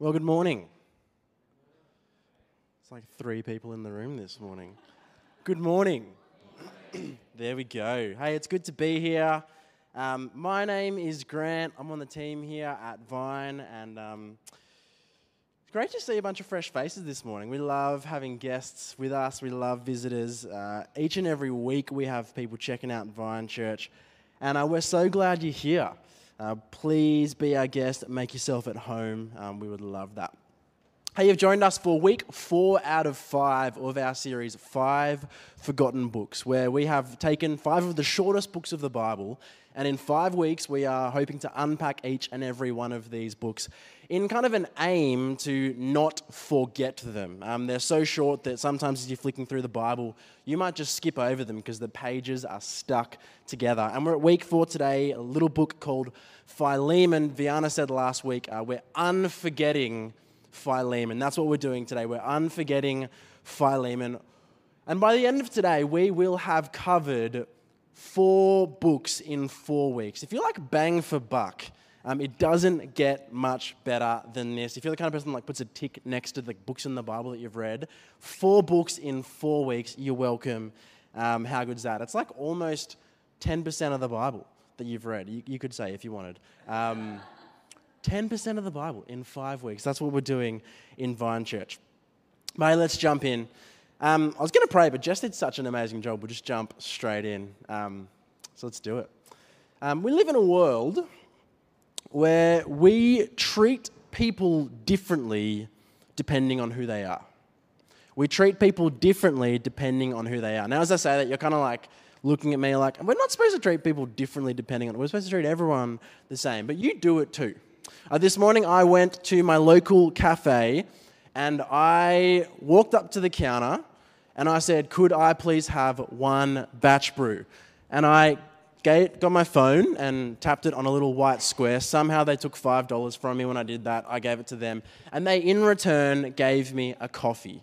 Well, good morning. It's like three people in the room this morning. Good morning. there we go. Hey, it's good to be here. Um, my name is Grant. I'm on the team here at Vine, and um, it's great to see a bunch of fresh faces this morning. We love having guests with us, we love visitors. Uh, each and every week, we have people checking out Vine Church, and uh, we're so glad you're here. Uh, please be our guest, make yourself at home. Um, we would love that. Hey, you've joined us for week four out of five of our series, Five Forgotten Books, where we have taken five of the shortest books of the Bible, and in five weeks, we are hoping to unpack each and every one of these books in kind of an aim to not forget them. Um, they're so short that sometimes as you're flicking through the Bible, you might just skip over them because the pages are stuck together. And we're at week four today, a little book called Philemon. Viana said last week, uh, we're unforgetting Philemon. That's what we're doing today. We're unforgetting Philemon. And by the end of today, we will have covered four books in four weeks. If you like bang for buck, um, it doesn't get much better than this. If you're the kind of person that like puts a tick next to the books in the Bible that you've read, four books in four weeks, you're welcome. Um, how good's that? It's like almost 10% of the Bible that you've read. You, you could say if you wanted. Um, 10% of the Bible in five weeks. That's what we're doing in Vine Church. Mate, let's jump in. Um, I was going to pray, but Jess did such an amazing job. We'll just jump straight in. Um, so let's do it. Um, we live in a world where we treat people differently depending on who they are. We treat people differently depending on who they are. Now, as I say that, you're kind of like looking at me like, we're not supposed to treat people differently depending on, we're supposed to treat everyone the same, but you do it too. Uh, this morning I went to my local cafe and I walked up to the counter and I said, Could I please have one batch brew? And I got my phone and tapped it on a little white square. Somehow they took $5 from me when I did that. I gave it to them. And they, in return, gave me a coffee.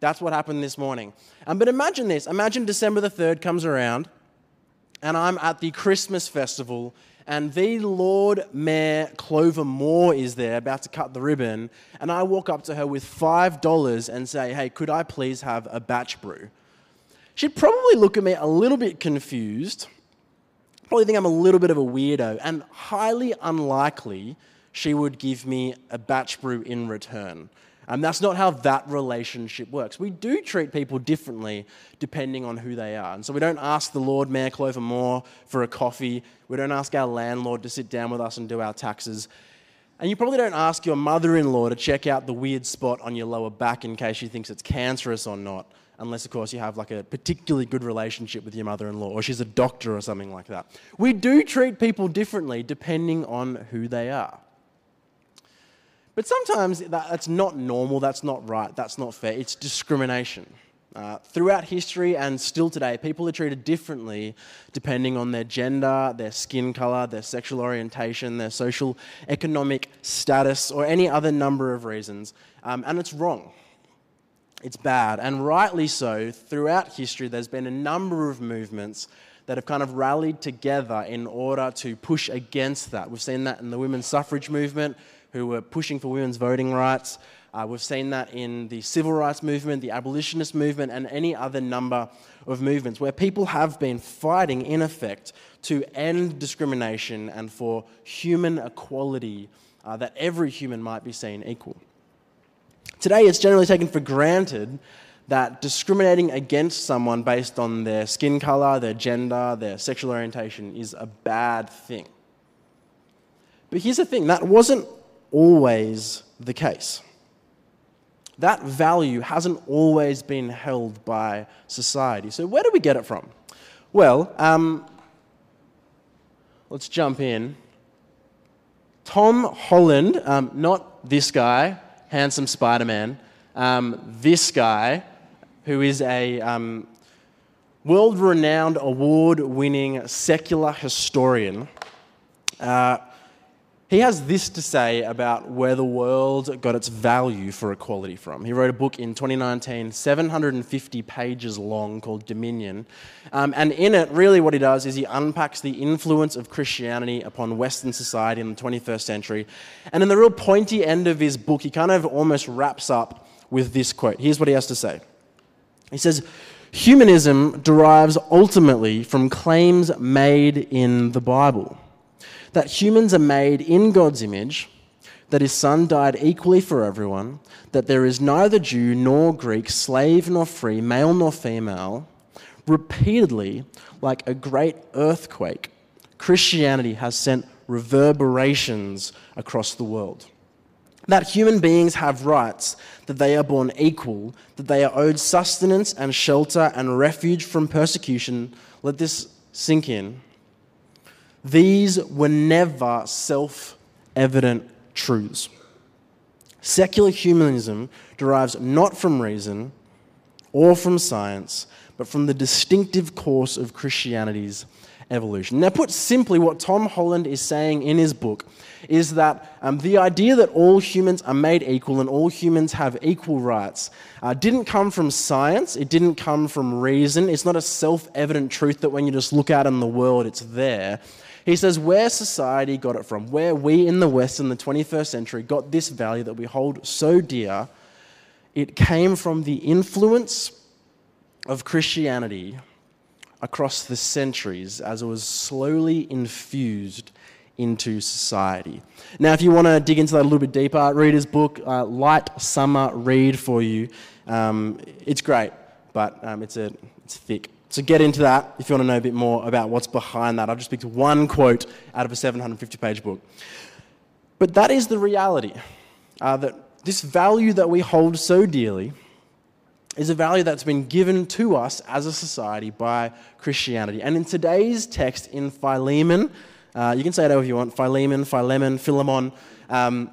That's what happened this morning. Um, but imagine this imagine December the 3rd comes around and I'm at the Christmas festival and the Lord Mayor Clover Moore is there about to cut the ribbon, and I walk up to her with $5 and say, Hey, could I please have a batch brew? She'd probably look at me a little bit confused, probably think I'm a little bit of a weirdo, and highly unlikely she would give me a batch brew in return. And that's not how that relationship works. We do treat people differently depending on who they are. And so we don't ask the Lord Mayor Clover Moore for a coffee. We don't ask our landlord to sit down with us and do our taxes. And you probably don't ask your mother in law to check out the weird spot on your lower back in case she thinks it's cancerous or not, unless, of course, you have like a particularly good relationship with your mother in law or she's a doctor or something like that. We do treat people differently depending on who they are. But sometimes that's not normal, that's not right, that's not fair. It's discrimination. Uh, throughout history and still today, people are treated differently depending on their gender, their skin color, their sexual orientation, their social economic status, or any other number of reasons. Um, and it's wrong. It's bad. And rightly so, throughout history, there's been a number of movements that have kind of rallied together in order to push against that. We've seen that in the women's suffrage movement who were pushing for women's voting rights. Uh, we've seen that in the civil rights movement, the abolitionist movement, and any other number of movements where people have been fighting, in effect, to end discrimination and for human equality, uh, that every human might be seen equal. Today, it's generally taken for granted that discriminating against someone based on their skin color, their gender, their sexual orientation is a bad thing. But here's the thing that wasn't always the case. That value hasn't always been held by society. So, where do we get it from? Well, um, let's jump in. Tom Holland, um, not this guy, handsome Spider Man, um, this guy, who is a um, world renowned award winning secular historian. Uh, he has this to say about where the world got its value for equality from. He wrote a book in 2019, 750 pages long, called Dominion. Um, and in it, really, what he does is he unpacks the influence of Christianity upon Western society in the 21st century. And in the real pointy end of his book, he kind of almost wraps up with this quote. Here's what he has to say He says, Humanism derives ultimately from claims made in the Bible that humans are made in God's image, that his son died equally for everyone, that there is neither Jew nor Greek, slave nor free, male nor female. Repeatedly, like a great earthquake, Christianity has sent reverberations across the world. That human beings have rights, that they are born equal, that they are owed sustenance and shelter and refuge from persecution. Let this sink in. These were never self evident truths. Secular humanism derives not from reason or from science, but from the distinctive course of Christianity's evolution. Now, put simply, what Tom Holland is saying in his book is that um, the idea that all humans are made equal and all humans have equal rights uh, didn't come from science, it didn't come from reason. It's not a self evident truth that when you just look out in the world, it's there. He says where society got it from, where we in the West in the 21st century got this value that we hold so dear, it came from the influence of Christianity across the centuries as it was slowly infused into society. Now, if you want to dig into that a little bit deeper, read his book, uh, Light Summer Read for you. Um, it's great, but um, it's, a, it's thick. So get into that if you want to know a bit more about what's behind that. I've just picked one quote out of a 750 page book. But that is the reality uh, that this value that we hold so dearly is a value that's been given to us as a society by Christianity. And in today's text in Philemon, uh, you can say it however you want Philemon, Philemon, Philemon. Um,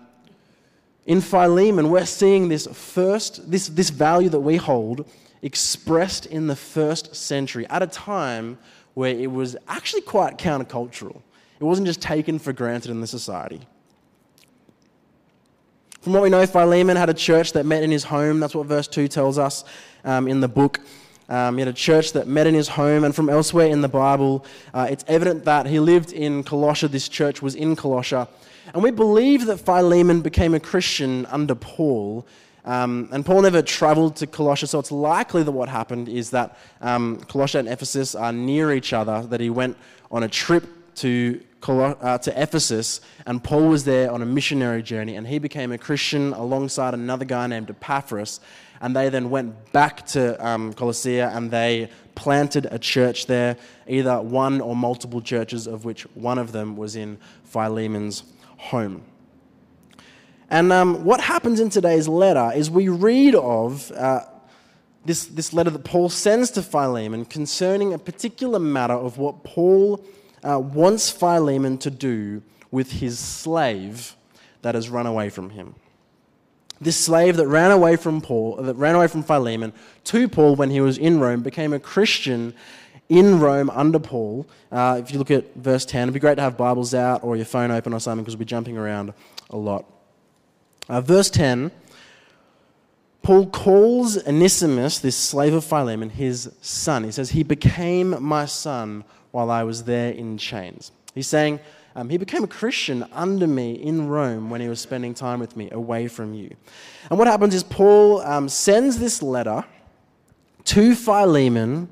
in Philemon, we're seeing this first, this, this value that we hold expressed in the first century at a time where it was actually quite countercultural. It wasn't just taken for granted in the society. From what we know, Philemon had a church that met in his home. That's what verse 2 tells us um, in the book. Um, he had a church that met in his home, and from elsewhere in the Bible, uh, it's evident that he lived in Colossia. This church was in Colossia. And we believe that Philemon became a Christian under Paul um, and Paul never traveled to Colossia, so it's likely that what happened is that um, and Ephesus are near each other, that he went on a trip to, Col- uh, to Ephesus, and Paul was there on a missionary journey, and he became a Christian alongside another guy named Epaphras, and they then went back to um, and they planted a church there, either one or multiple churches, of which one of them was in Philemon's home. And um, what happens in today's letter is we read of uh, this, this letter that Paul sends to Philemon concerning a particular matter of what Paul uh, wants Philemon to do with his slave that has run away from him. This slave that ran away from Paul, that ran away from Philemon to Paul when he was in Rome, became a Christian in Rome under Paul. Uh, if you look at verse 10, it'd be great to have Bibles out or your phone open or something because we'll be jumping around a lot. Uh, verse 10 Paul calls Onesimus, this slave of Philemon, his son. He says, He became my son while I was there in chains. He's saying, um, He became a Christian under me in Rome when he was spending time with me away from you. And what happens is Paul um, sends this letter to Philemon.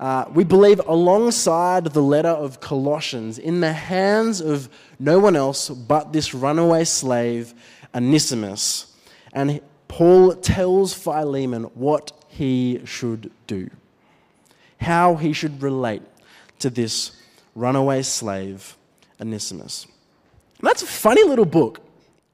Uh, we believe alongside the letter of Colossians in the hands of no one else but this runaway slave Onesimus. And Paul tells Philemon what he should do, how he should relate to this runaway slave, Onesimus. And that's a funny little book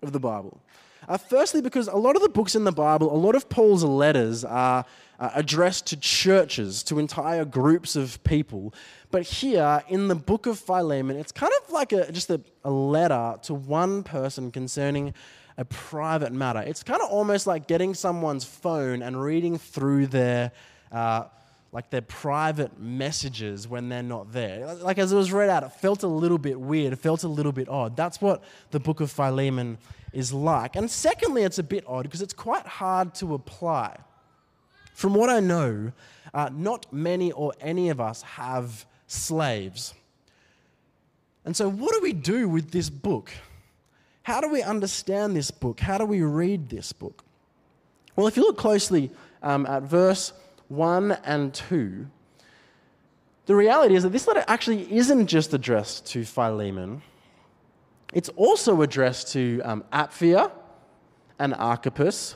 of the Bible. Uh, firstly, because a lot of the books in the Bible, a lot of Paul's letters are uh, addressed to churches, to entire groups of people. But here in the book of Philemon, it's kind of like a, just a, a letter to one person concerning a private matter. It's kind of almost like getting someone's phone and reading through their, uh, like their private messages when they're not there. Like as it was read out, it felt a little bit weird, it felt a little bit odd. That's what the book of Philemon is like. And secondly, it's a bit odd because it's quite hard to apply. From what I know, uh, not many or any of us have slaves. And so, what do we do with this book? How do we understand this book? How do we read this book? Well, if you look closely um, at verse 1 and 2, the reality is that this letter actually isn't just addressed to Philemon, it's also addressed to um, Apphia and Archippus,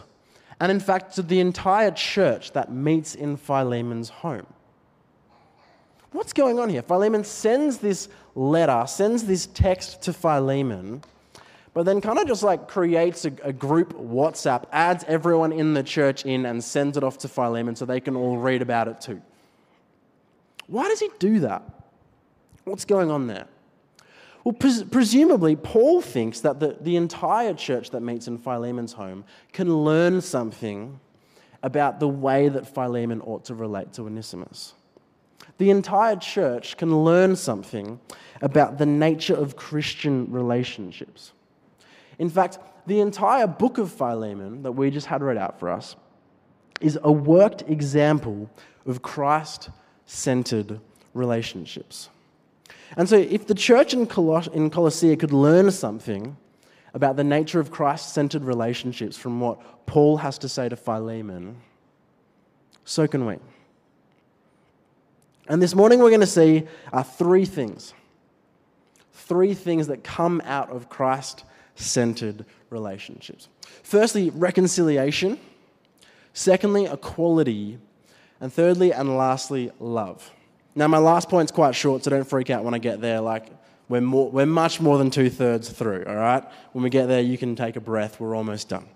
and in fact to the entire church that meets in Philemon's home. What's going on here? Philemon sends this letter, sends this text to Philemon, but then kind of just like creates a, a, group WhatsApp, adds everyone in the church in, and sends it off to Philemon so they can all read about it too. Why does he do that? What's going on there? Well, pres- presumably, Paul thinks that the, the entire church that meets in Philemon's home can learn something about the way that Philemon ought to relate to Onesimus. The entire church can learn something about the nature of Christian relationships. In fact, the entire book of Philemon that we just had read out for us is a worked example of Christ centered relationships. And so, if the church in, Coloss- in Colossae could learn something about the nature of Christ centered relationships from what Paul has to say to Philemon, so can we. And this morning, we're going to see uh, three things. Three things that come out of Christ centered relationships. Firstly, reconciliation. Secondly, equality. And thirdly, and lastly, love. Now, my last point's quite short, so don't freak out when I get there. Like, we're, more, we're much more than two thirds through, all right? When we get there, you can take a breath. We're almost done.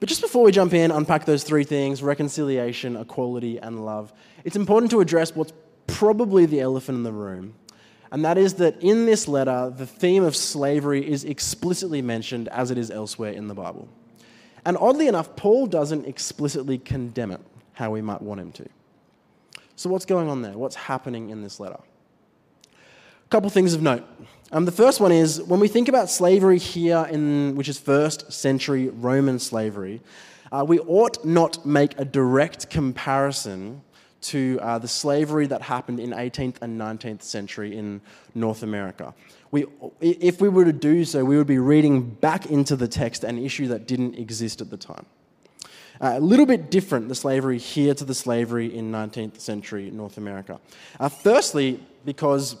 But just before we jump in, unpack those three things reconciliation, equality, and love it's important to address what's probably the elephant in the room. And that is that in this letter, the theme of slavery is explicitly mentioned as it is elsewhere in the Bible. And oddly enough, Paul doesn't explicitly condemn it how we might want him to. So, what's going on there? What's happening in this letter? A couple things of note. Um, the first one is when we think about slavery here, in, which is first century Roman slavery, uh, we ought not make a direct comparison to uh, the slavery that happened in 18th and 19th century in North America. We, if we were to do so, we would be reading back into the text an issue that didn't exist at the time. Uh, a little bit different, the slavery here to the slavery in 19th century North America. Uh, firstly, because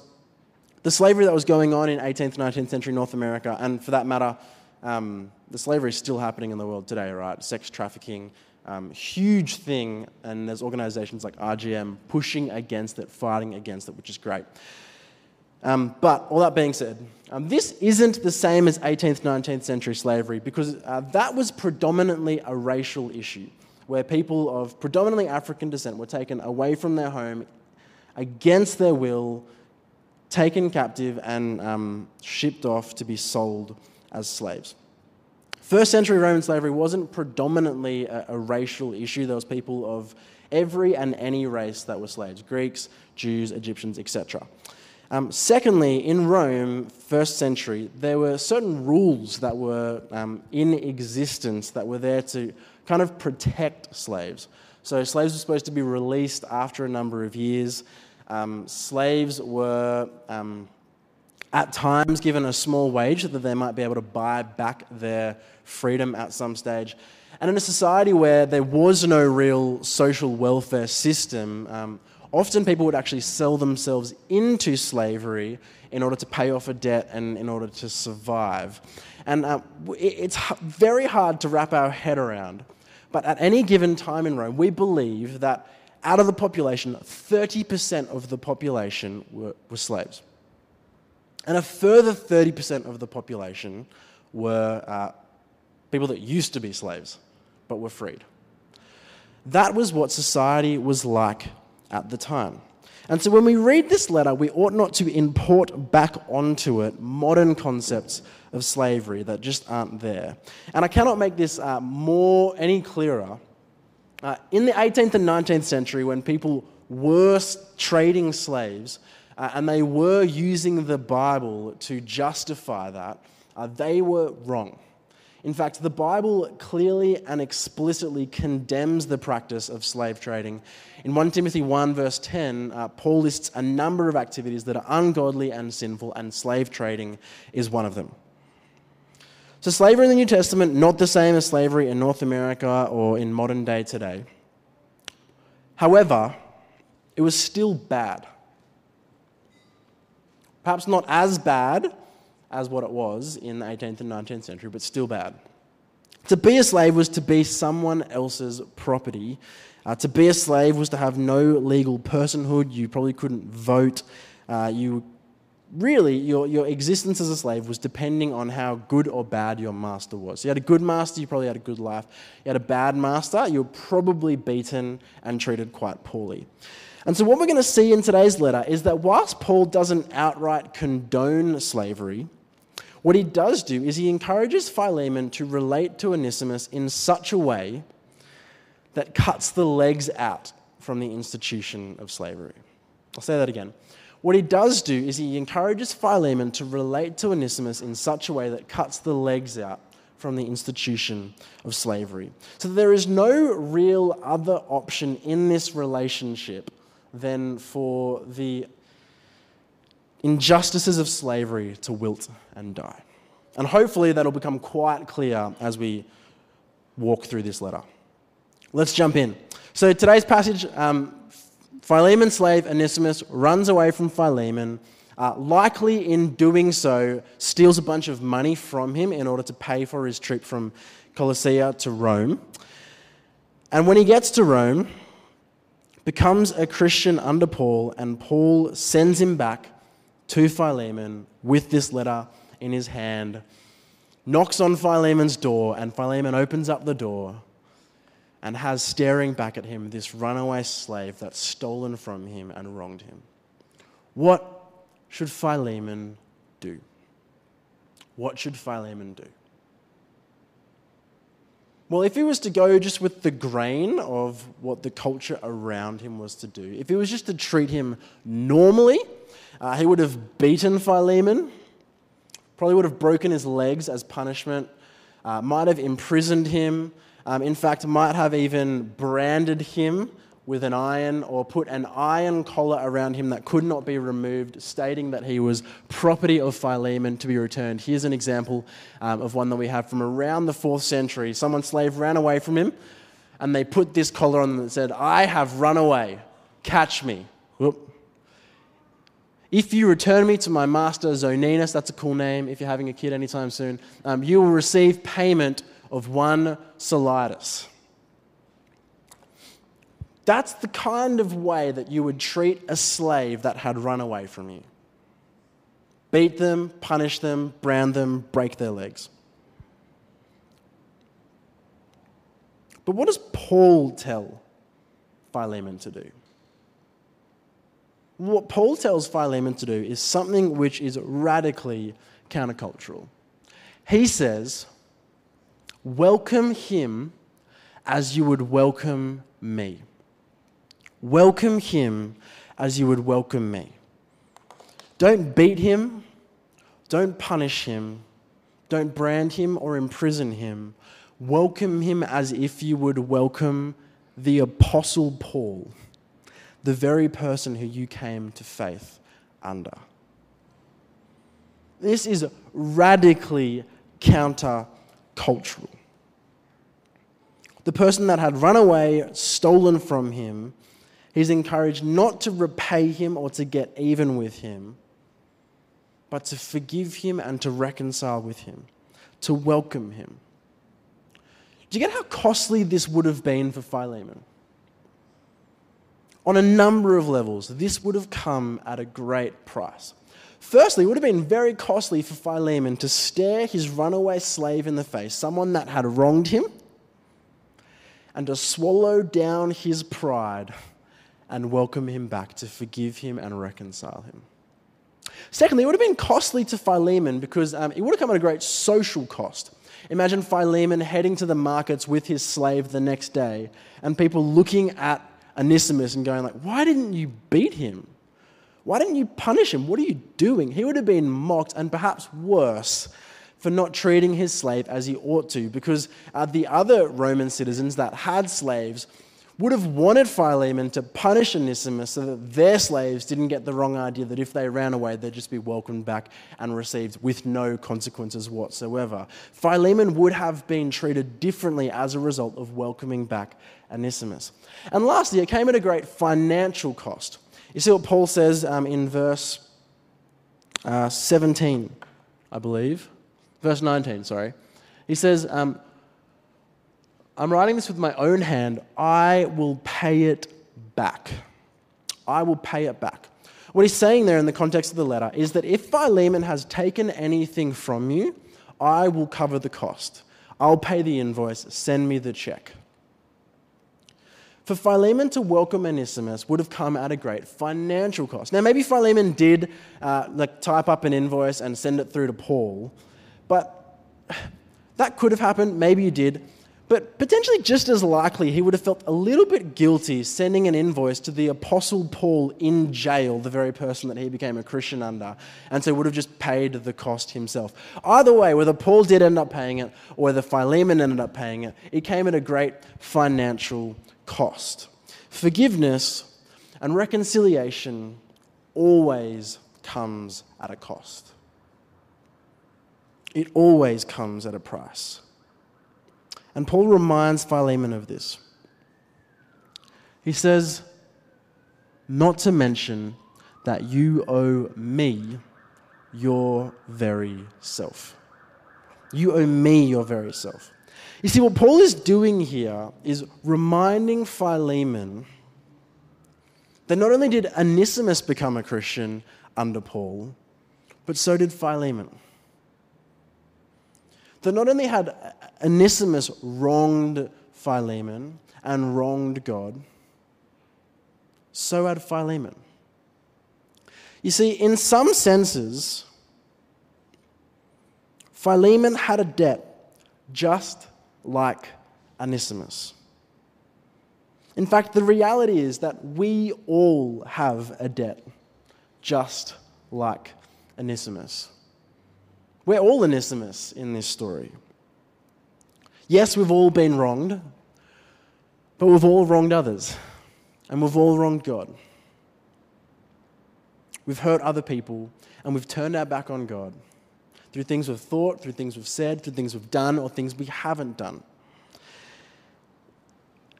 the slavery that was going on in 18th, 19th century North America, and for that matter, um, the slavery is still happening in the world today, right? Sex trafficking, um, huge thing, and there's organizations like RGM pushing against it, fighting against it, which is great. Um, but all that being said, um, this isn't the same as 18th, 19th century slavery because uh, that was predominantly a racial issue where people of predominantly African descent were taken away from their home against their will, taken captive, and um, shipped off to be sold as slaves. First century Roman slavery wasn't predominantly a, a racial issue. There was people of every and any race that were slaves Greeks, Jews, Egyptians, etc. Um, secondly, in Rome, first century, there were certain rules that were um, in existence that were there to kind of protect slaves. So, slaves were supposed to be released after a number of years. Um, slaves were um, at times given a small wage so that they might be able to buy back their freedom at some stage. And in a society where there was no real social welfare system, um, often people would actually sell themselves into slavery in order to pay off a debt and in order to survive. And uh, it's very hard to wrap our head around. But at any given time in Rome, we believe that out of the population, 30% of the population were, were slaves. And a further 30% of the population were uh, people that used to be slaves but were freed. That was what society was like at the time. And so when we read this letter, we ought not to import back onto it modern concepts of slavery that just aren't there. And I cannot make this uh, more any clearer Uh, in the 18th and 19th century, when people were trading slaves uh, and they were using the Bible to justify that, uh, they were wrong. In fact, the Bible clearly and explicitly condemns the practice of slave trading. In 1 Timothy 1, verse 10, uh, Paul lists a number of activities that are ungodly and sinful, and slave trading is one of them. So, slavery in the New Testament, not the same as slavery in North America or in modern day today. However, it was still bad. Perhaps not as bad as what it was in the 18th and 19th century, but still bad. To be a slave was to be someone else's property. Uh, to be a slave was to have no legal personhood. You probably couldn't vote. Uh, you really, your, your existence as a slave was depending on how good or bad your master was. You had a good master, you probably had a good life. You had a bad master, you were probably beaten and treated quite poorly. And so, what we're going to see in today's letter is that whilst Paul doesn't outright condone slavery, what he does do is he encourages Philemon to relate to Onesimus in such a way that cuts the legs out from the institution of slavery. I'll say that again. What he does do is he encourages Philemon to relate to Onesimus in such a way that cuts the legs out from the institution of slavery. So there is no real other option in this relationship than for the injustices of slavery to wilt and die. And hopefully that'll become quite clear as we walk through this letter. Let's jump in. So today's passage, um, Philemon's slave Onesimus runs away from Philemon. Uh, likely in doing so, steals a bunch of money from him in order to pay for his trip from Colossae to Rome. And when he gets to Rome, becomes a Christian under Paul, and Paul sends him back to Philemon with this letter in his hand, knocks on Philemon's door, and Philemon opens up the door and has staring back at him this runaway slave that's stolen from him and wronged him. What should Philemon do? What should Philemon do? Well, if he was to go just with the grain of what the culture around him was to do, if he was just to treat him normally, uh, he would have beaten Philemon, probably would have broken his legs as punishment, uh, might have imprisoned him, um, in fact, might have even branded him with an iron or put an iron collar around him that could not be removed, stating that he was property of Philemon to be returned. Here's an example um, of one that we have from around the fourth century. Someone's slave ran away from him, and they put this collar on them that said, I have run away, catch me. Whoop. If you return me to my master Zoninus, that's a cool name if you're having a kid anytime soon, um, you will receive payment of one solidus. That's the kind of way that you would treat a slave that had run away from you. Beat them, punish them, brand them, break their legs. But what does Paul tell Philemon to do? What Paul tells Philemon to do is something which is radically countercultural. He says, Welcome him as you would welcome me. Welcome him as you would welcome me. Don't beat him. Don't punish him. Don't brand him or imprison him. Welcome him as if you would welcome the Apostle Paul, the very person who you came to faith under. This is radically counter-cultural. The person that had run away, stolen from him, He's encouraged not to repay him or to get even with him, but to forgive him and to reconcile with him, to welcome him. Do you get how costly this would have been for Philemon? On a number of levels, this would have come at a great price. Firstly, it would have been very costly for Philemon to stare his runaway slave in the face, someone that had wronged him, and to swallow down his pride and welcome him back, to forgive him and reconcile him. Secondly, it would have been costly to Philemon because um, it would have come at a great social cost. Imagine Philemon heading to the markets with his slave the next day and people looking at Onesimus and going like, "Why didn't you beat him? Why didn't you punish him? What are you doing?" He would have been mocked and perhaps worse for not treating his slave as he ought to because uh, the other Roman citizens that had slaves would have wanted Philemon to punish Onesimus so that their slaves didn't get the wrong idea that if they ran away, they'd just be welcomed back and received with no consequences whatsoever. Philemon would have been treated differently as a result of welcoming back Onesimus. And lastly, it came at a great financial cost. You see what Paul says um, in verse uh, 17, I believe. Verse 19, sorry. He says, um, I'm writing this with my own hand. I will pay it back. I will pay it back. What he's saying there in the context of the letter is that if Philemon has taken anything from you, I will cover the cost. I'll pay the invoice. Send me the check. For Philemon to welcome Onesimus would have come at a great financial cost. Now, maybe Philemon did uh, like type up an invoice and send it through to Paul, but that could have happened. Maybe he did. But potentially just as likely, he would have felt a little bit guilty sending an invoice to the Apostle Paul in jail, the very person that he became a Christian under, and so would have just paid the cost himself. Either way, whether Paul did end up paying it or whether Philemon ended up paying it, it came at a great financial cost. Forgiveness and reconciliation always comes at a cost. It always comes at a price. And Paul reminds Philemon of this. He says, Not to mention that you owe me your very self. You owe me your very self. You see, what Paul is doing here is reminding Philemon that not only did Onesimus become a Christian under Paul, but so did Philemon that not only had Onesimus wronged Philemon and wronged God, so had Philemon. You see, in some senses, Philemon had a debt just like Onesimus. In fact, the reality is that we all have a debt just like Onesimus. We're all Onesimus in this story. Yes, we've all been wronged, but we've all wronged others, and we've all wronged God. We've hurt other people, and we've turned our back on God through things we've thought, through things we've said, through things we've done, or things we haven't done.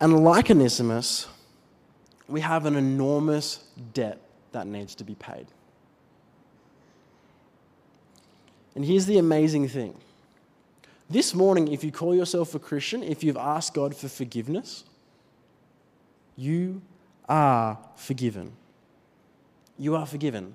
And like Onesimus, we have an enormous debt that needs to be paid. And here's the amazing thing this morning, if you call yourself a Christian, if you've asked God for forgiveness, you are forgiven. You are forgiven.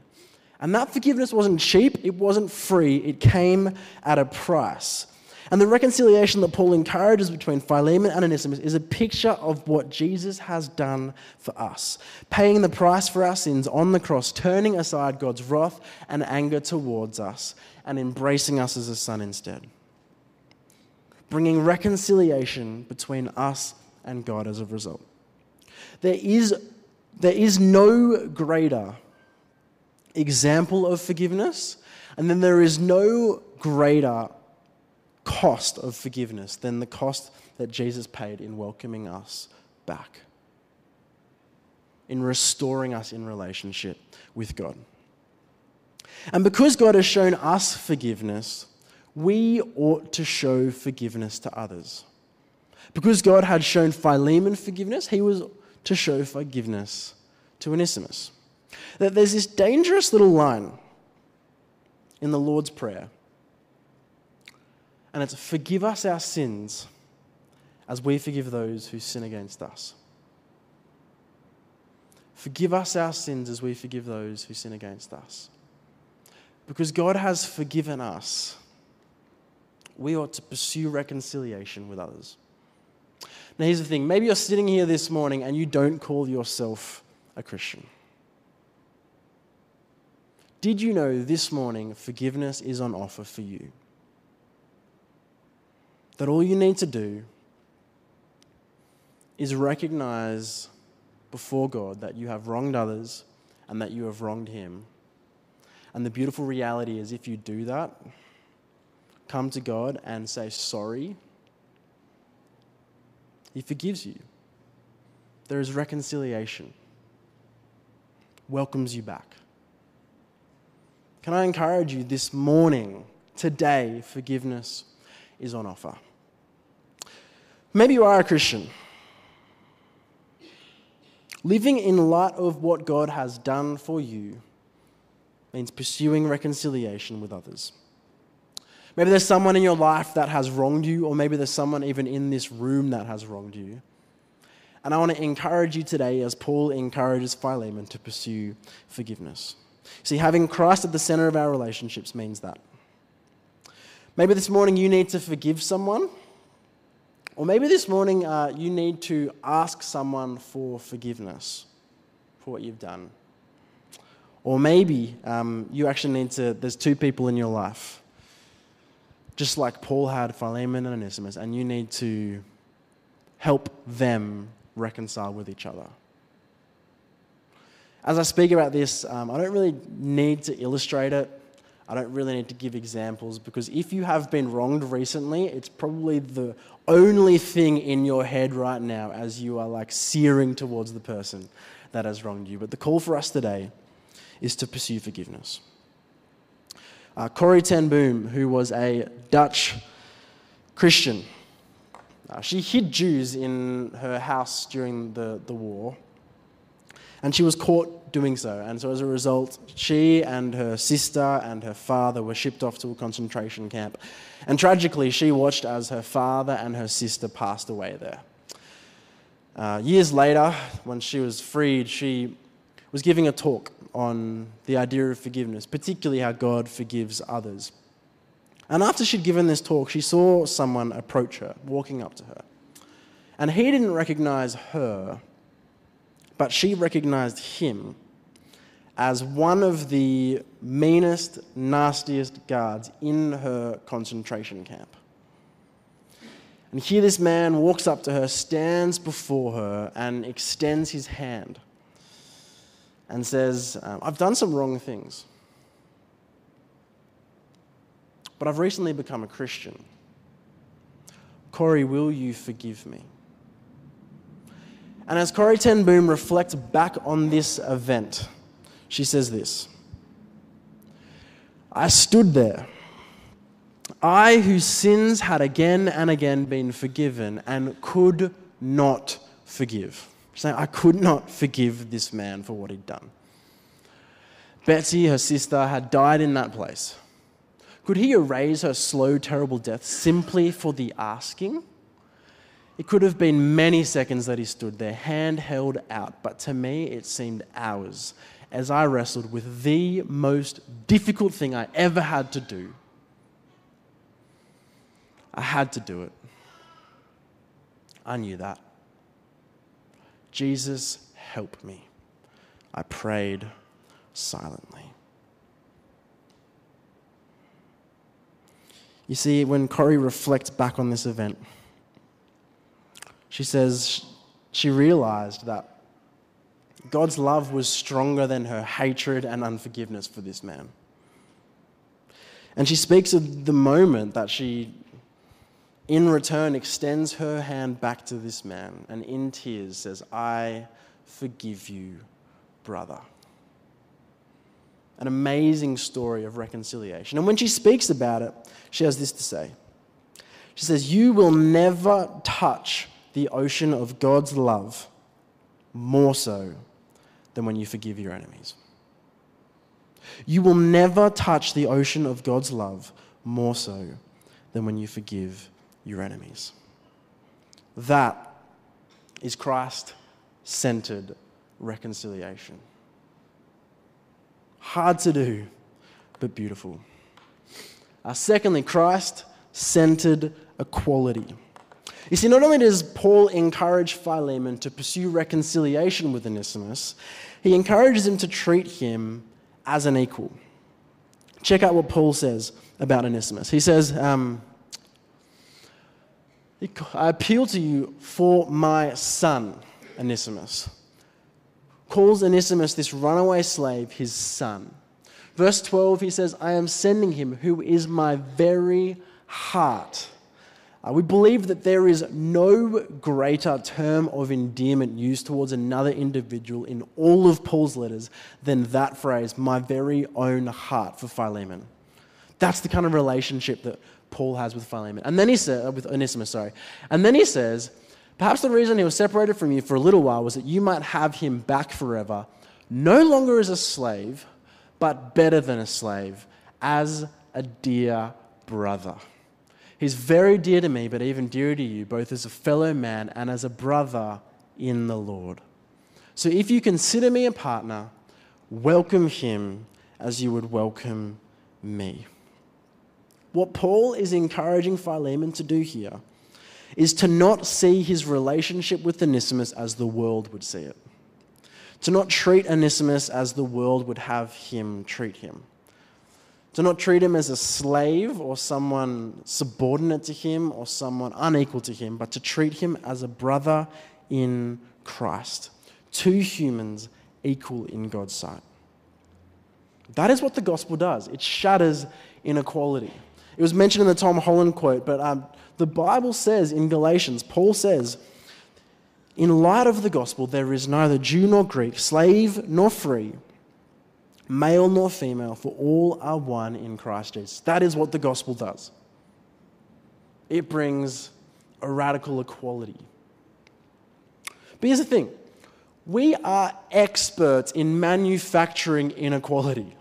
And that forgiveness wasn't cheap, it wasn't free, it came at a price. And the reconciliation that Paul encourages between Philemon and Onesimus is a picture of what Jesus has done for us, paying the price for our sins on the cross, turning aside God's wrath and anger towards us, and embracing us as a son instead. Bringing reconciliation between us and God as a result. There is, there is no greater example of forgiveness, and then there is no greater cost of forgiveness than the cost that Jesus paid in welcoming us back, in restoring us in relationship with God. And because God has shown us forgiveness, we ought to show forgiveness to others. Because God had shown Philemon forgiveness, he was to show forgiveness to Onesimus. That there's this dangerous little line in the Lord's Prayer, and it's forgive us our sins as we forgive those who sin against us. Forgive us our sins as we forgive those who sin against us. Because God has forgiven us, we ought to pursue reconciliation with others. Now, here's the thing maybe you're sitting here this morning and you don't call yourself a Christian. Did you know this morning forgiveness is on offer for you? That all you need to do is recognize before God that you have wronged others and that you have wronged Him. And the beautiful reality is, if you do that, come to God and say sorry, He forgives you. There is reconciliation, welcomes you back. Can I encourage you this morning, today, forgiveness is on offer? Maybe you are a Christian. Living in light of what God has done for you means pursuing reconciliation with others. Maybe there's someone in your life that has wronged you, or maybe there's someone even in this room that has wronged you. And I want to encourage you today, as Paul encourages Philemon, to pursue forgiveness. See, having Christ at the center of our relationships means that. Maybe this morning you need to forgive someone, or maybe this morning uh, you need to ask someone for forgiveness for what you've done. Or maybe um, you actually need to, there's two people in your life, just like Paul had Philemon and Onesimus, and you need to help them reconcile with each other as I speak about this, um, I don't really need to illustrate it. I don't really need to give examples because if you have been wronged recently, it's probably the only thing in your head right now as you are like searing towards the person that has wronged you. But the call for us today is to pursue forgiveness. Uh, Corrie ten Boom, who was a Dutch Christian, uh, she hid Jews in her house during the, the war. And she was caught doing so. And so, as a result, she and her sister and her father were shipped off to a concentration camp. And tragically, she watched as her father and her sister passed away there. Uh, years later, when she was freed, she was giving a talk on the idea of forgiveness, particularly how God forgives others. And after she'd given this talk, she saw someone approach her, walking up to her. And he didn't recognize her but she recognized him as one of the meanest, nastiest guards in her concentration camp. And here, this man walks up to her, stands before her, and extends his hand and says, um, I've done some wrong things, but I've recently become a Christian. Corrie, will you forgive me? And as Corrie ten Boom reflects back on this event, she says this I stood there, I whose sins had again and again been forgiven and could not forgive. Saying, I could not forgive this man for what he'd done. Betsy, her sister, had died in that place. Could he erase her slow, terrible death simply for the asking? It could have been many seconds that he stood there, hand held out, but to me it seemed hours as I wrestled with the most difficult thing I ever had to do. I had to do it. I knew that. Jesus, help me. I prayed silently. You see, when Corrie reflects back on this event, she says she realized that God's love was stronger than her hatred and unforgiveness for this man. And she speaks of the moment that she, in return, extends her hand back to this man and in tears says, I forgive you, brother. An amazing story of reconciliation. And when she speaks about it, she has this to say She says, You will never touch the ocean of God's love more so than when you forgive your enemies. You will never touch the ocean of God's love more so than when you forgive your enemies. That is Christ centered reconciliation. Hard to do, but beautiful. Uh, secondly, Christ centered equality. You see, not only does Paul encourage Philemon to pursue reconciliation with Onesimus, he encourages him to treat him as an equal. check out what Paul says about Onesimus. He says, um, I appeal to you for my son, Onesimus. Calls Onesimus, this runaway slave, his son. Verse 12, he says, I am sending him who is my very heart. Uh, we believe that there is no greater term of endearment used towards another individual in all of Paul's letters than that phrase, my very own heart, for Philemon. That's the kind of relationship that Paul has with Philemon. And then he uh, with Onesimus, sorry. And then he says, perhaps the reason he was separated from you for a little while was that you might have him back forever, no longer as a slave, but better than a slave, as a dear brother. He's very dear to me, but even dearer to you, both as a fellow man and as a brother in the Lord. So if you consider me a partner, welcome him as you would welcome me. What Paul is encouraging Philemon to do here is to not see his relationship with Onesimus as the world would see it, to not treat Onesimus as the world would have him treat him, to not treat him as a slave or someone subordinate to him or someone unequal to him, but to treat him as a brother in Christ, two humans equal in God's sight. That is what the gospel does. It shatters inequality. It was mentioned in the Tom Holland quote, but um, the Bible says in Galatians, Paul says, in light of the gospel, there is neither Jew nor Greek, slave nor free, male nor female, for all are one in Christ Jesus. That is what the gospel does. It brings a radical equality. But here's the thing we are experts in manufacturing inequality.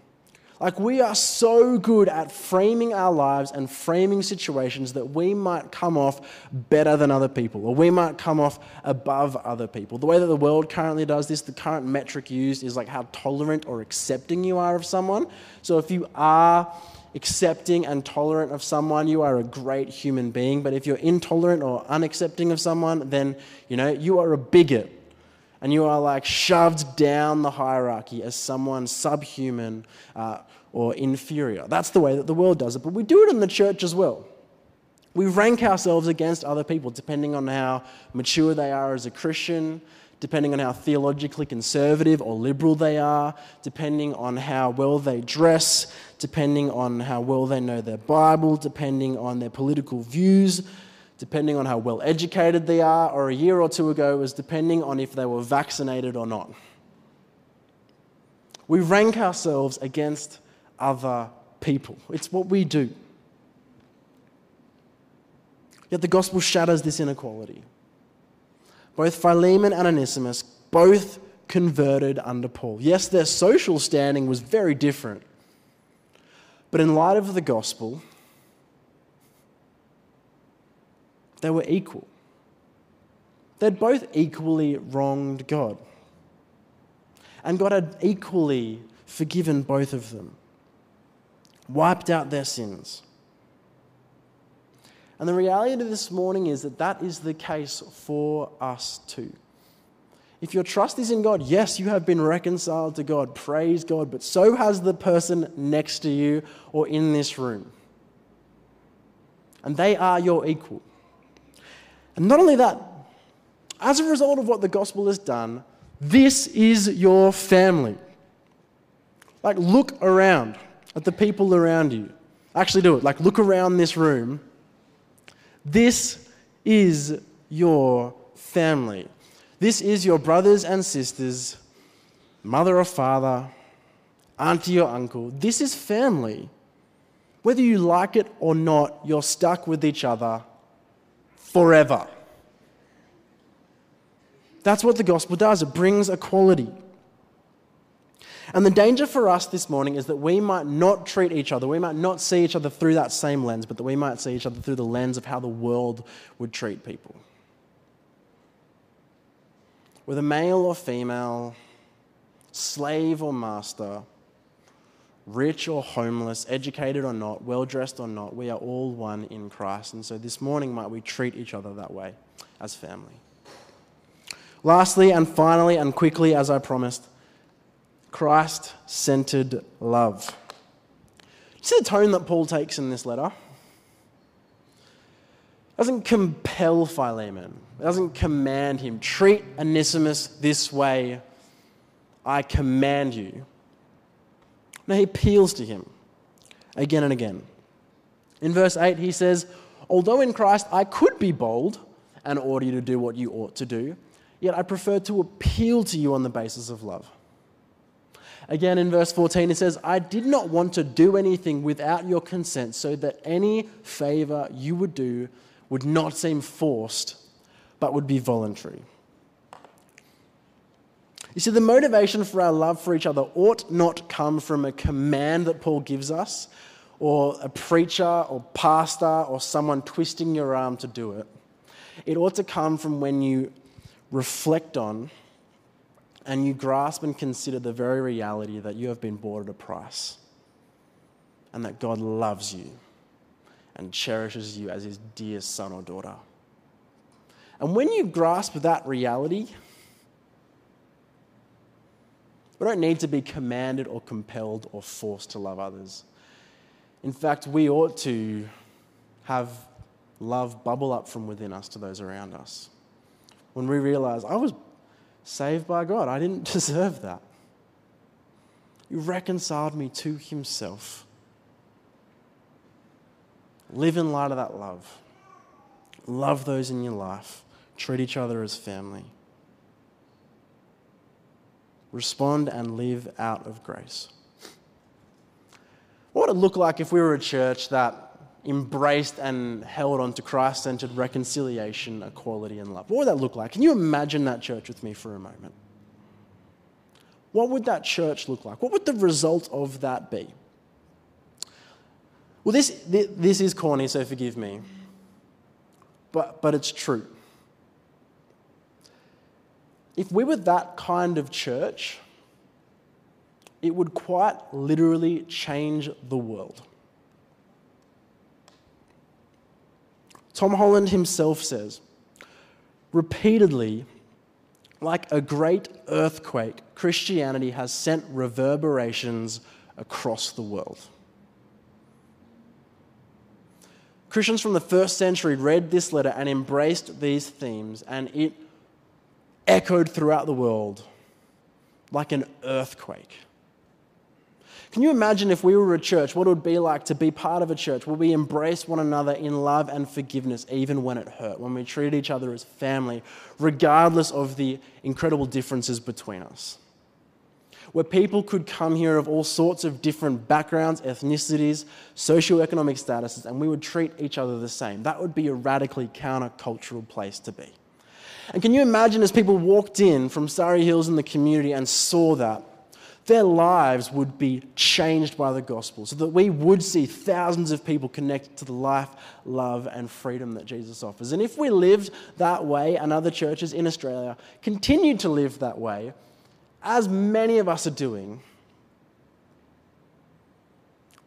Like, we are so good at framing our lives and framing situations that we might come off better than other people, or we might come off above other people. The way that the world currently does this, the current metric used is like how tolerant or accepting you are of someone. So, if you are accepting and tolerant of someone, you are a great human being. But if you're intolerant or unaccepting of someone, then, you know, you are a bigot and you are like shoved down the hierarchy as someone subhuman uh, or inferior. That's the way that the world does it, but we do it in the church as well. We rank ourselves against other people depending on how mature they are as a Christian, depending on how theologically conservative or liberal they are, depending on how well they dress, depending on how well they know their Bible, depending on their political views, depending on how well educated they are, or a year or two ago, was depending on if they were vaccinated or not. We rank ourselves against other people, it's what we do. Yet the gospel shatters this inequality. Both Philemon and Onesimus both converted under Paul. Yes, their social standing was very different. But in light of the gospel, They were equal. They'd both equally wronged God. And God had equally forgiven both of them, wiped out their sins. And the reality this morning is that that is the case for us too. If your trust is in God, yes, you have been reconciled to God, praise God, but so has the person next to you or in this room. And they are your equal. And not only that, as a result of what the gospel has done, this is your family. Like, look around at the people around you. Actually, do it. Like, look around this room. This is your family. This is your brothers and sisters, mother or father, auntie or uncle. This is family. Whether you like it or not, you're stuck with each other forever. That's what the gospel does, it brings equality. And the danger for us this morning is that we might not treat each other, we might not see each other through that same lens, but that we might see each other through the lens of how the world would treat people. Whether male or female, slave or master, rich or homeless, educated or not, well dressed or not, we are all one in Christ. And so this morning, might we treat each other that way as family. Lastly, and finally, and quickly, as I promised, Christ centered love. See the tone that Paul takes in this letter? It doesn't compel Philemon. It doesn't command him. Treat Onesimus this way. I command you. No, he appeals to him again and again. In verse 8, he says, Although in Christ I could be bold and order you to do what you ought to do, yet I prefer to appeal to you on the basis of love. Again, in verse 14, it says, I did not want to do anything without your consent, so that any favor you would do would not seem forced, but would be voluntary. You see, the motivation for our love for each other ought not come from a command that Paul gives us, or a preacher, or pastor, or someone twisting your arm to do it. It ought to come from when you reflect on and you grasp and consider the very reality that you have been bought at a price and that God loves you and cherishes you as his dear son or daughter. And when you grasp that reality, we don't need to be commanded or compelled or forced to love others. In fact, we ought to have love bubble up from within us to those around us. When we realize, I was saved by God, I didn't deserve that. He reconciled me to Himself. Live in light of that love. Love those in your life. Treat each other as family. Respond and live out of grace. What would it look like if we were a church that embraced and held on to Christ centered reconciliation, equality, and love? What would that look like? Can you imagine that church with me for a moment? What would that church look like? What would the result of that be? Well, this, this is corny, so forgive me. But, but it's true. If we were that kind of church, it would quite literally change the world. Tom Holland himself says, repeatedly, like a great earthquake, Christianity has sent reverberations across the world. Christians from the first century read this letter and embraced these themes, and it echoed throughout the world like an earthquake. Can you imagine if we were a church, what it would be like to be part of a church where we embrace one another in love and forgiveness, even when it hurt, when we treat each other as family, regardless of the incredible differences between us? Where people could come here of all sorts of different backgrounds, ethnicities, socioeconomic statuses, and we would treat each other the same. That would be a radically countercultural place to be. And can you imagine as people walked in from Surrey Hills in the community and saw that? their lives would be changed by the gospel so that we would see thousands of people connected to the life, love, and freedom that Jesus offers. And if we lived that way, and other churches in Australia continued to live that way, as many of us are doing,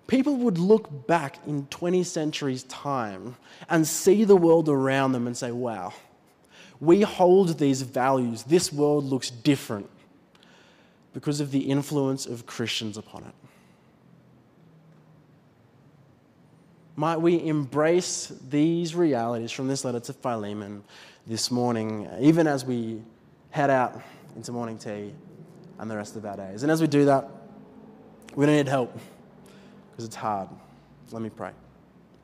people would look back in 20 centuries' time and see the world around them and say, wow, we hold these values. This world looks different because of the influence of Christians upon it. Might we embrace these realities from this letter to Philemon this morning, even as we head out into morning tea and the rest of our days? And as we do that, we don't need help because it's hard. Let me pray.